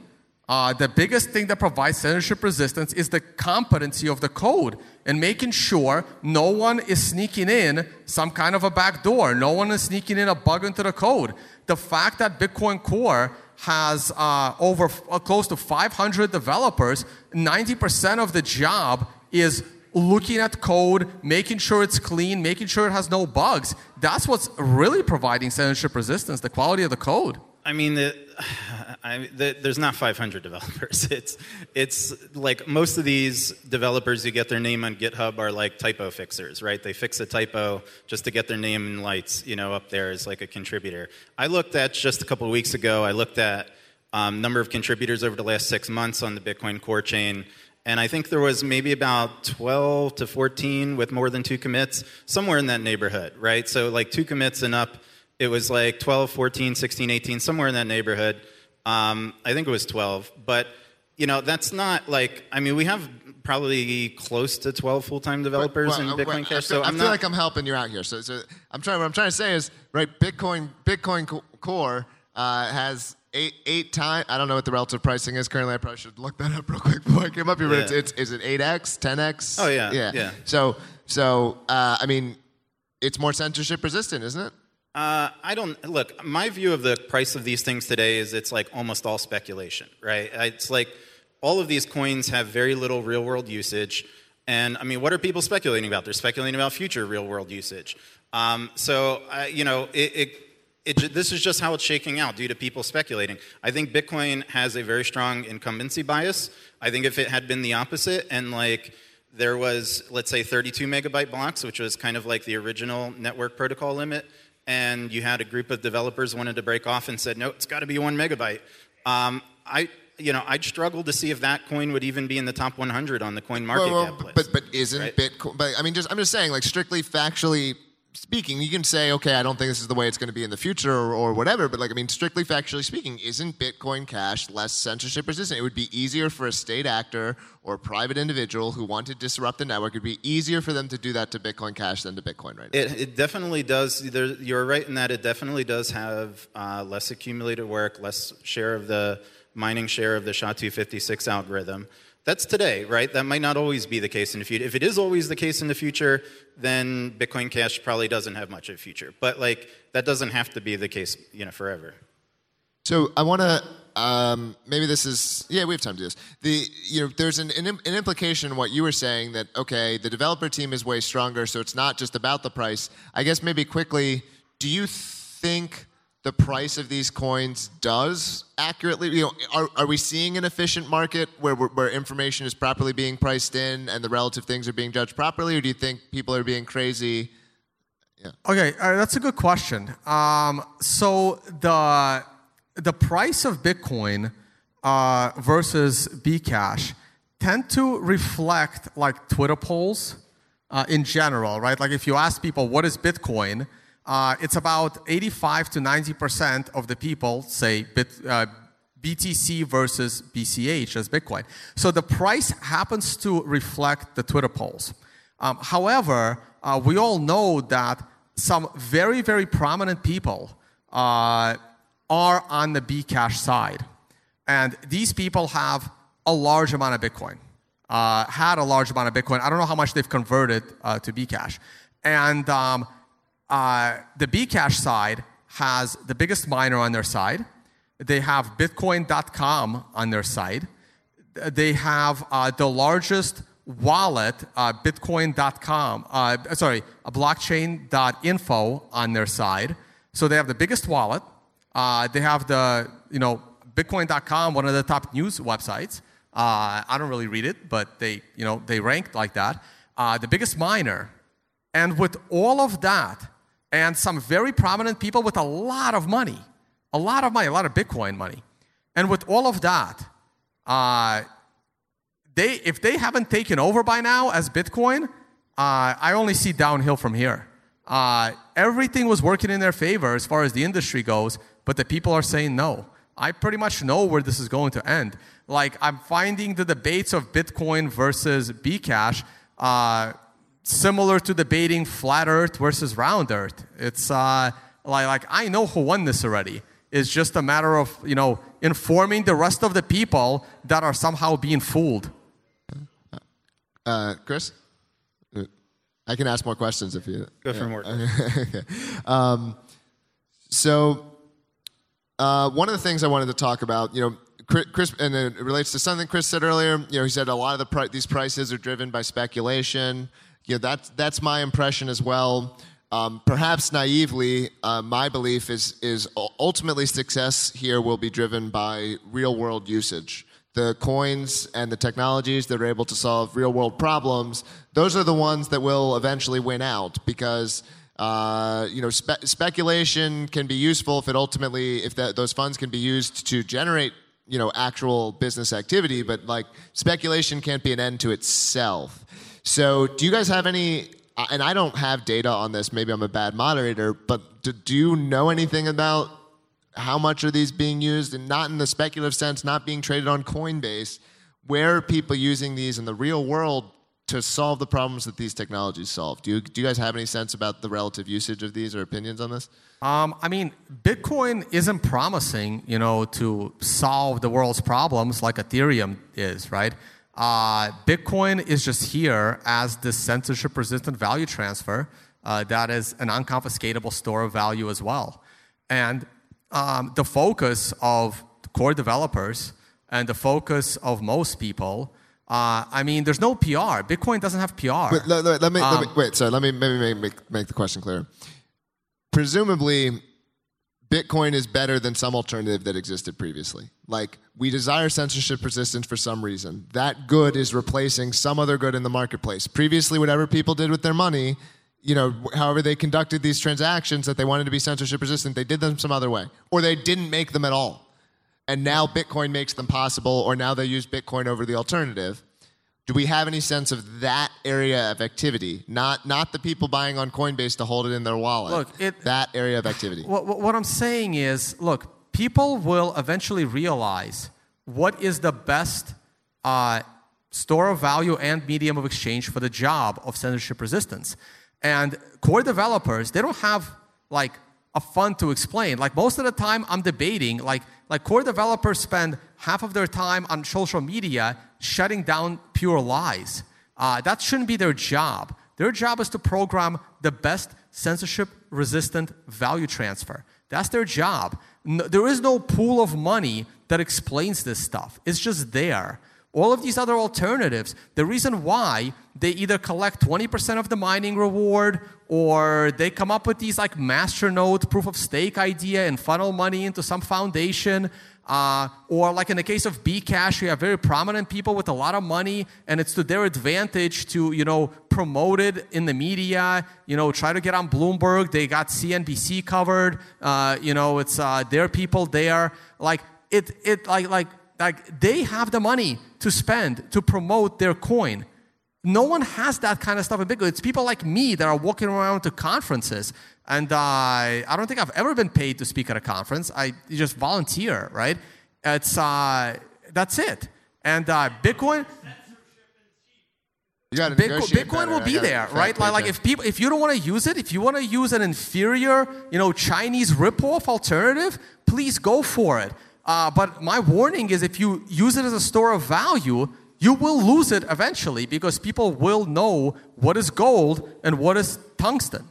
Uh, the biggest thing that provides censorship resistance is the competency of the code and making sure no one is sneaking in some kind of a back door. No one is sneaking in a bug into the code. The fact that Bitcoin Core has uh, over uh, close to 500 developers, 90% of the job is looking at code, making sure it's clean, making sure it has no bugs. That's what's really providing censorship resistance, the quality of the code. I mean, the, I, the, there's not 500 developers. It's, it's like most of these developers who get their name on GitHub are like typo fixers, right? They fix a typo just to get their name in lights, you know, up there as like a contributor. I looked at just a couple of weeks ago. I looked at um, number of contributors over the last six months on the Bitcoin Core chain. And I think there was maybe about 12 to 14 with more than two commits, somewhere in that neighborhood, right? So, like two commits and up, it was like 12, 14, 16, 18, somewhere in that neighborhood. Um, I think it was 12. But, you know, that's not like, I mean, we have probably close to 12 full time developers Well, in uh, Bitcoin well, I Cash. feel, So I I'm feel not. like I'm helping you out here. So, so I'm trying. What I'm trying to say is, right? Bitcoin Bitcoin Core uh, has eight eight times. I don't know what the relative pricing is currently. I probably should look that up real quick before I came up here. But it's, it's is it eight x, ten x? Oh, yeah, yeah, yeah. So so uh, I mean, it's more censorship resistant, isn't it? Uh, I don't look. My view of the price of these things today is it's like almost all speculation, right? It's like all of these coins have very little real world usage, and I mean, what are people speculating about? They're speculating about future real world usage. Um, so uh, you know, it, it, it, this is just how it's shaking out due to people speculating. I think Bitcoin has a very strong incumbency bias. I think if it had been the opposite and like there was, let's say, 32 megabyte blocks, which was kind of like the original network protocol limit, and you had a group of developers wanted to break off and said, no, it's got to be one megabyte. Um, I, you know, I'd struggle to see if that coin would even be in the top 100 on the coin market Well, cap list. but but isn't right? Bitcoin? But I mean, just I'm just saying, like strictly factually speaking, you can say, okay, I don't think this is the way it's going to be in the future or, or whatever. But like, I mean, strictly factually speaking, isn't Bitcoin Cash less censorship resistant? It would be easier for a state actor or private individual who wanted to disrupt the network. It'd be easier for them to do that to Bitcoin Cash than to Bitcoin right now. It, it definitely does. There, you're right in that it definitely does have uh, less accumulated work, less share of the mining share of the SHA-256 algorithm. That's today, right? That might not always be the case in the future. If it is always the case in the future, then Bitcoin Cash probably doesn't have much of a future. But like that doesn't have to be the case, you know, forever. So I want to um, maybe this is yeah we have time to do this. The you know there's an, an, an implication in what you were saying that okay the developer team is way stronger, so it's not just about the price. I guess maybe quickly, do you think the price of these coins does accurately you know are, are we seeing an efficient market where, where information is properly being priced in and the relative things are being judged properly or do you think people are being crazy? Yeah. okay uh, that's a good question. Um, so the the price of bitcoin uh, versus bcash tend to reflect like twitter polls uh, in general right? Like if you ask people what is bitcoin uh, it's about 85 to 90% of the people say bit, uh, BTC versus BCH as Bitcoin. So the price happens to reflect the Twitter polls. Um, however, uh, we all know that some very, very prominent people uh, are on the Bcash side. And these people have a large amount of Bitcoin, uh, had a large amount of Bitcoin. I don't know how much they've converted uh, to Bcash. And um, uh, the Bcash side has the biggest miner on their side. They have Bitcoin.com on their side. They have uh, the largest wallet, uh, Bitcoin.com, uh, sorry, blockchain.info on their side. So they have the biggest wallet. Uh, they have the, you know, Bitcoin.com, one of the top news websites. Uh, I don't really read it, but they, you know, they rank like that. the biggest miner. And with all of that, and some very prominent people with a lot of money, a lot of money, a lot of Bitcoin money. And with all of that, uh, they, if they haven't taken over by now as Bitcoin, uh, I only see downhill from here. Uh, everything was working in their favor as far as the industry goes, but the people are saying no. I pretty much know where this is going to end. Like, I'm finding the debates of Bitcoin versus Bcash uh, similar to debating flat Earth versus round Earth. It's uh, like, like I know who won this already. It's just a matter of you know informing the rest of the people that are somehow being fooled. Uh, Chris, I can ask more questions if you go for yeah. more. okay. um, so uh, one of the things I wanted to talk about, you know. Chris, and it relates to something Chris said earlier. You know, he said a lot of the pri- these prices are driven by speculation yeah, that's that's my impression as well. Um, perhaps naively, uh, my belief is is ultimately success here will be driven by real world usage. The coins and the technologies that are able to solve real world problems, those are the ones that will eventually win out because. Uh, you know, spe- speculation can be useful if it ultimately, if that, those funds can be used to generate, you know, actual business activity. But like, speculation can't be an end to itself. So, do you guys have any? Uh, and I don't have data on this. Maybe I'm a bad moderator, but do, do you know anything about how much are these being used, and not in the speculative sense, not being traded on Coinbase? Where are people using these in the real world to solve the problems that these technologies solve? Do you, do you guys have any sense about the relative usage of these or opinions on this? Um, I mean, Bitcoin isn't promising, you know, to solve the world's problems like Ethereum is, right? Uh, Bitcoin is just here as this censorship resistant value transfer uh, that is an unconfiscatable store of value as well. And um, the focus of core developers and the focus of most people. Uh, I mean, there's no PR. Bitcoin doesn't have PR. Wait, let, let, me, um, let, me, wait. So let me maybe make, make the question clear. Presumably, Bitcoin is better than some alternative that existed previously. Like, we desire censorship resistance for some reason. That good is replacing some other good in the marketplace. Previously, whatever people did with their money, you know, however they conducted these transactions that they wanted to be censorship resistant, they did them some other way. Or they didn't make them at all. And now Bitcoin makes them possible, or now they use Bitcoin over the alternative. Do we have any sense of that area of activity? Not not the people buying on Coinbase to hold it in their wallet. Look, it, that area of activity. What, what I'm saying is, look, people will eventually realize what is the best uh, store of value and medium of exchange for the job of censorship resistance. And core developers, they don't have like a fun to explain. Like most of the time, I'm debating. Like like core developers spend half of their time on social media shutting down pure lies. Uh, that shouldn't be their job. Their job is to program the best censorship resistant value transfer. That's their job. No, there is no pool of money that explains this stuff. It's just there. All of these other alternatives, the reason why they either collect 20% of the mining reward or they come up with these like masternode proof of stake idea and funnel money into some foundation uh, or like in the case of Bcash, you have very prominent people with a lot of money, and it's to their advantage to you know promote it in the media. You know, try to get on Bloomberg. They got CNBC covered. Uh, you know, it's uh, their people there. Like it, it like like like they have the money to spend to promote their coin. No one has that kind of stuff in Bitcoin. It's people like me that are walking around to conferences and uh, I don't think I've ever been paid to speak at a conference. I just volunteer, right? It's uh, that's it. And uh, Bitcoin. Bitcoin, Bitcoin will be there, right? Like, like if people, if you don't want to use it, if you want to use an inferior, you know, Chinese ripoff alternative, please go for it. Uh, but my warning is, if you use it as a store of value, you will lose it eventually because people will know what is gold and what is tungsten.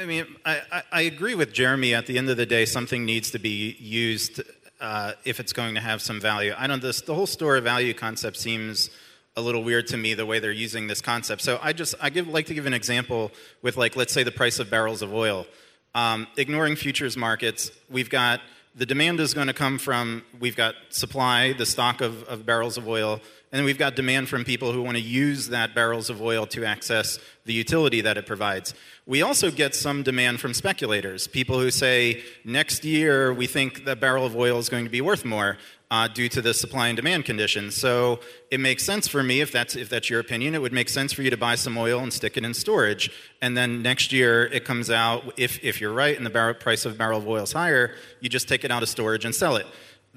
I mean, I, I, agree with Jeremy. At the end of the day, something needs to be used uh, if it's going to have some value. I don't. This the whole store of value concept seems a little weird to me the way they're using this concept. So I just I give like to give an example with like let's say the price of barrels of oil. Um, ignoring futures markets, we've got the demand is going to come from we've got supply, the stock of, of barrels of oil, and we've got demand from people who want to use that barrels of oil to access the utility that it provides. We also get some demand from speculators, people who say, next year we think that barrel of oil is going to be worth more uh, due to the supply and demand conditions. So it makes sense for me, if that's, if that's your opinion, it would make sense for you to buy some oil and stick it in storage. And then next year it comes out, if, if you're right and the barrel, price of barrel of oil is higher, you just take it out of storage and sell it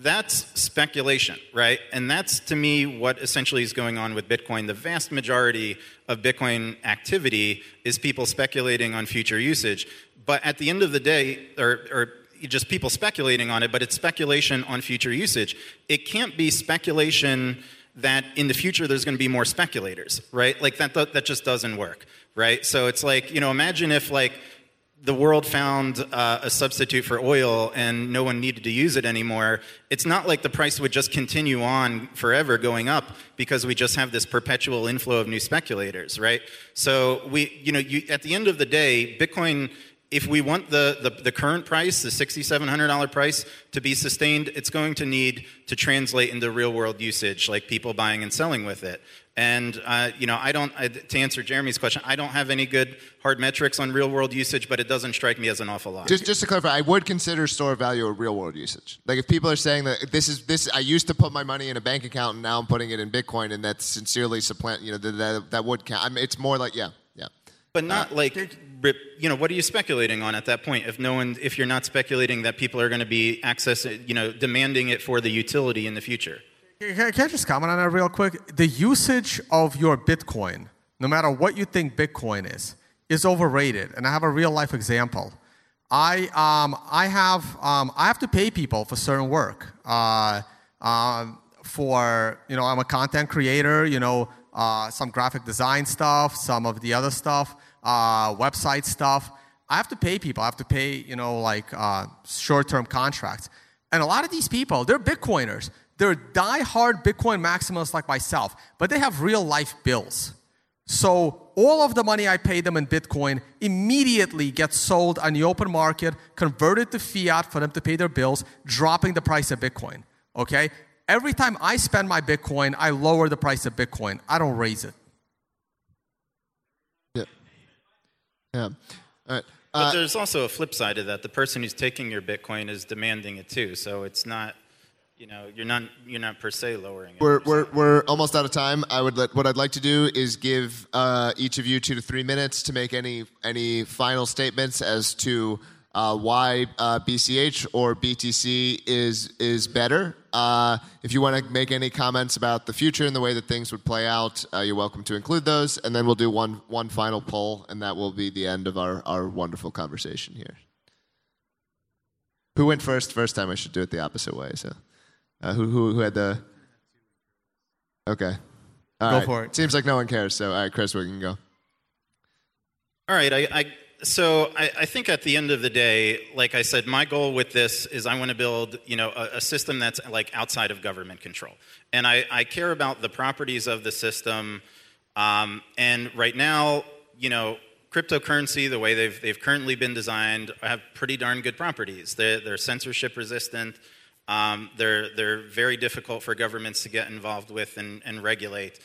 that's speculation, right? And that's to me what essentially is going on with Bitcoin. The vast majority of Bitcoin activity is people speculating on future usage. But at the end of the day, or, or just people speculating on it, but it's speculation on future usage. It can't be speculation that in the future there's going to be more speculators, right? Like that, that just doesn't work, right? So it's like, you know, imagine if like the world found uh, a substitute for oil and no one needed to use it anymore, it's not like the price would just continue on forever going up because we just have this perpetual inflow of new speculators, right? So we, you know, you, at the end of the day, Bitcoin if we want the, the, the, current price, the $6,700 price, to be sustained, it's going to need to translate into real world usage, like people buying and selling with it. And, uh, you know, I don't, I, to answer Jeremy's question, I don't have any good hard metrics on real world usage, but it doesn't strike me as an awful lot. Just, just to clarify, I would consider store value a real world usage. Like if people are saying that this is, this, I used to put my money in a bank account and now I'm putting it in Bitcoin and that's sincerely supplant, you know, that, that, that would count. I mean, it's more like, yeah, yeah. But not uh, like you know, what are you speculating on at that point? If no one, if you're not speculating that people are going to be accessing, you know, demanding it for the utility in the future. Can I just comment on that real quick? The usage of your Bitcoin, no matter what you think Bitcoin is, is overrated. And I have a real life example. I, um, I, have, um, I have to pay people for certain work. Uh, um, for, you know, I'm a content creator, you know, uh, some graphic design stuff, some of the other stuff uh, website stuff. I have to pay people. I have to pay, you know, like uh, short-term contracts. And a lot of these people, they're Bitcoiners. They're die-hard Bitcoin maximalists like myself, but they have real-life bills. So all of the money I pay them in Bitcoin immediately gets sold on the open market, converted to fiat for them to pay their bills, dropping the price of Bitcoin. Okay? Every time I spend my Bitcoin, I lower the price of Bitcoin. I don't raise it. Yeah. Yeah. All right. Uh, but there's also a flip side of that. The person who's taking your Bitcoin is demanding it too. So it's not, you know, you're not you're not per se lowering it. We're we're, we're almost out of time. I would let, what I'd like to do is give uh, each of you two to three minutes to make any any final statements as to uh, why uh, BCH or BTC is is better. Uh, if you want to make any comments about the future and the way that things would play out, uh, you're welcome to include those. And then we'll do one one final poll, and that will be the end of our, our wonderful conversation here. Who went first? First time I should do it the opposite way. So, uh, who, who who had the? Okay. All Go right. for it. Seems like no one cares. So, all right, Chris, we can go. All right. I, I so I, I think at the end of the day, like I said, my goal with this is I want to build, you know, a, a system that's like outside of government control, and I, I care about the properties of the system. Um, and right now, you know, cryptocurrency, the way they've they've currently been designed, have pretty darn good properties. They're, they're censorship resistant. Um, they're they're very difficult for governments to get involved with and, and regulate.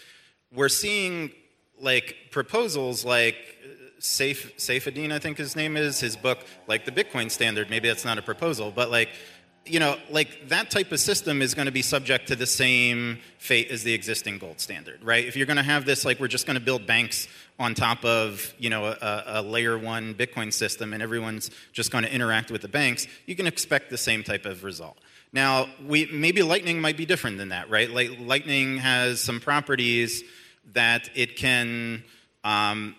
We're seeing like proposals like Saif Saifedean, I think his name is, his book, like the Bitcoin standard. Maybe that's not a proposal, but like, you know, like that type of system is going to be subject to the same fate as the existing gold standard, right? If you're going to have this, like, we're just going to build banks on top of, you know, a, a layer one Bitcoin system, and everyone's just going to interact with the banks, you can expect the same type of result. Now, we, maybe Lightning might be different than that, right? Like, Lightning has some properties that it can um,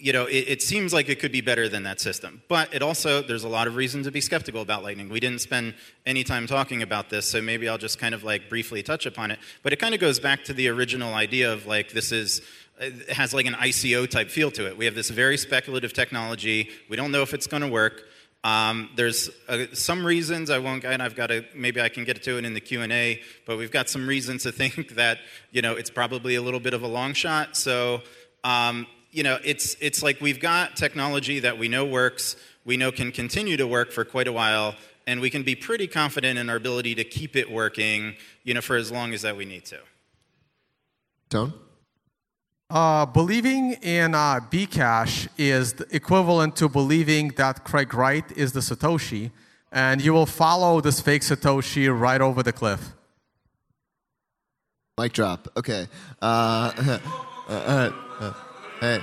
you know, it, it, seems like it could be better than that system. But it also, there's a lot of reason to be skeptical about Lightning. We didn't spend any time talking about this, so maybe I'll just kind of like briefly touch upon it. But it kind of goes back to the original idea of like this is, has like an ICO type feel to it. We have this very speculative technology. We don't know if it's going to work. Um, there's uh, some reasons I won't, and I've got to maybe I can get to it in the Q and A. But we've got some reasons to think that you know it's probably a little bit of a long shot. So um, you know, it's, it's like we've got technology that we know works, we know can continue to work for quite a while, and we can be pretty confident in our ability to keep it working, you know, for as long as that we need to. Tone? Uh, believing in uh, Bcash is equivalent to believing that Craig Wright is the Satoshi, and you will follow this fake Satoshi right over the cliff. Mic drop. Okay. Uh, uh, uh, uh. Hey.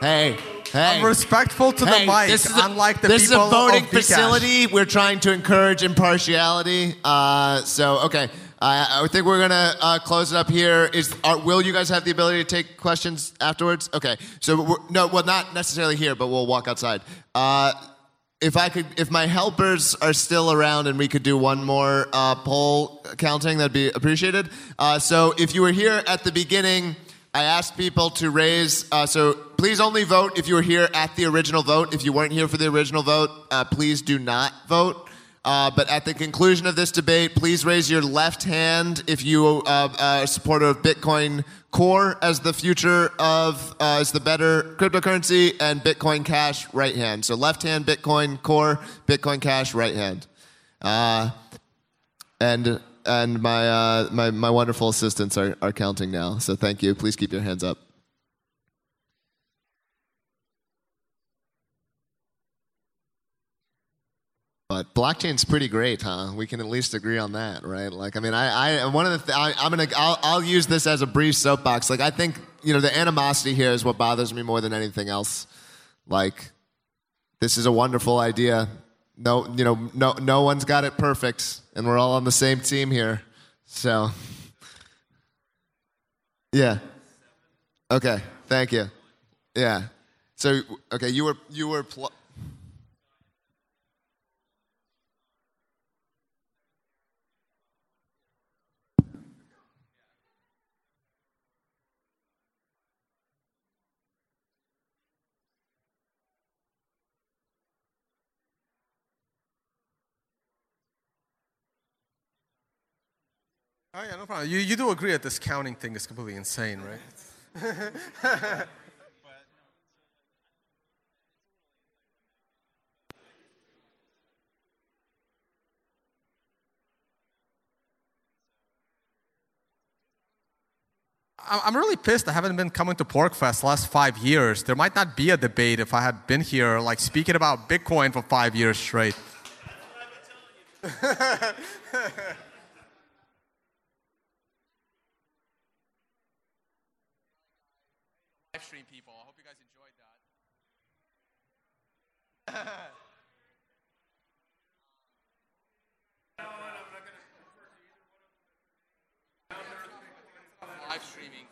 Hey. Hey. I'm respectful to hey, the mic, this is a, unlike the this people is a voting facility. We're trying to encourage impartiality. Uh, so, okay. I, I think we're gonna uh, close it up here. Is are, will you guys have the ability to take questions afterwards? Okay. So no, well, not necessarily here, but we'll walk outside. Uh, if I could, if my helpers are still around and we could do one more uh, poll counting, that'd be appreciated. Uh, so if you were here at the beginning. I asked people to raise, uh, so please only vote if you were here at the original vote. If you weren't here for the original vote, uh, please do not vote. Uh, but at the conclusion of this debate, please raise your left hand if you uh, uh, are a supporter of Bitcoin Core as the future of, uh, as the better cryptocurrency, and Bitcoin Cash right hand. So left hand Bitcoin Core, Bitcoin Cash right hand. and and my, uh, my, my wonderful assistants are, are counting now. So thank you. Please keep your hands up. But blockchain's pretty great, huh? We can at least agree on that, right? Like, I mean, I, I one of the, th- I, am gonna, I'll, I'll use this as a brief soapbox. Like, I think, you know, the animosity here is what bothers me more than anything else. Like, this is a wonderful idea. No, you know, no, no one's got it perfect, and we're all on the same team here. So, yeah. Okay. Thank you. Yeah. So, okay, you were you were. Pl- Oh yeah, no problem. You, you do agree that this counting thing is completely insane, right? I'm really pissed I haven't been coming to PorcFest the last five years. There might not be a debate if I had been here, like speaking about Bitcoin for five years straight. Live streaming.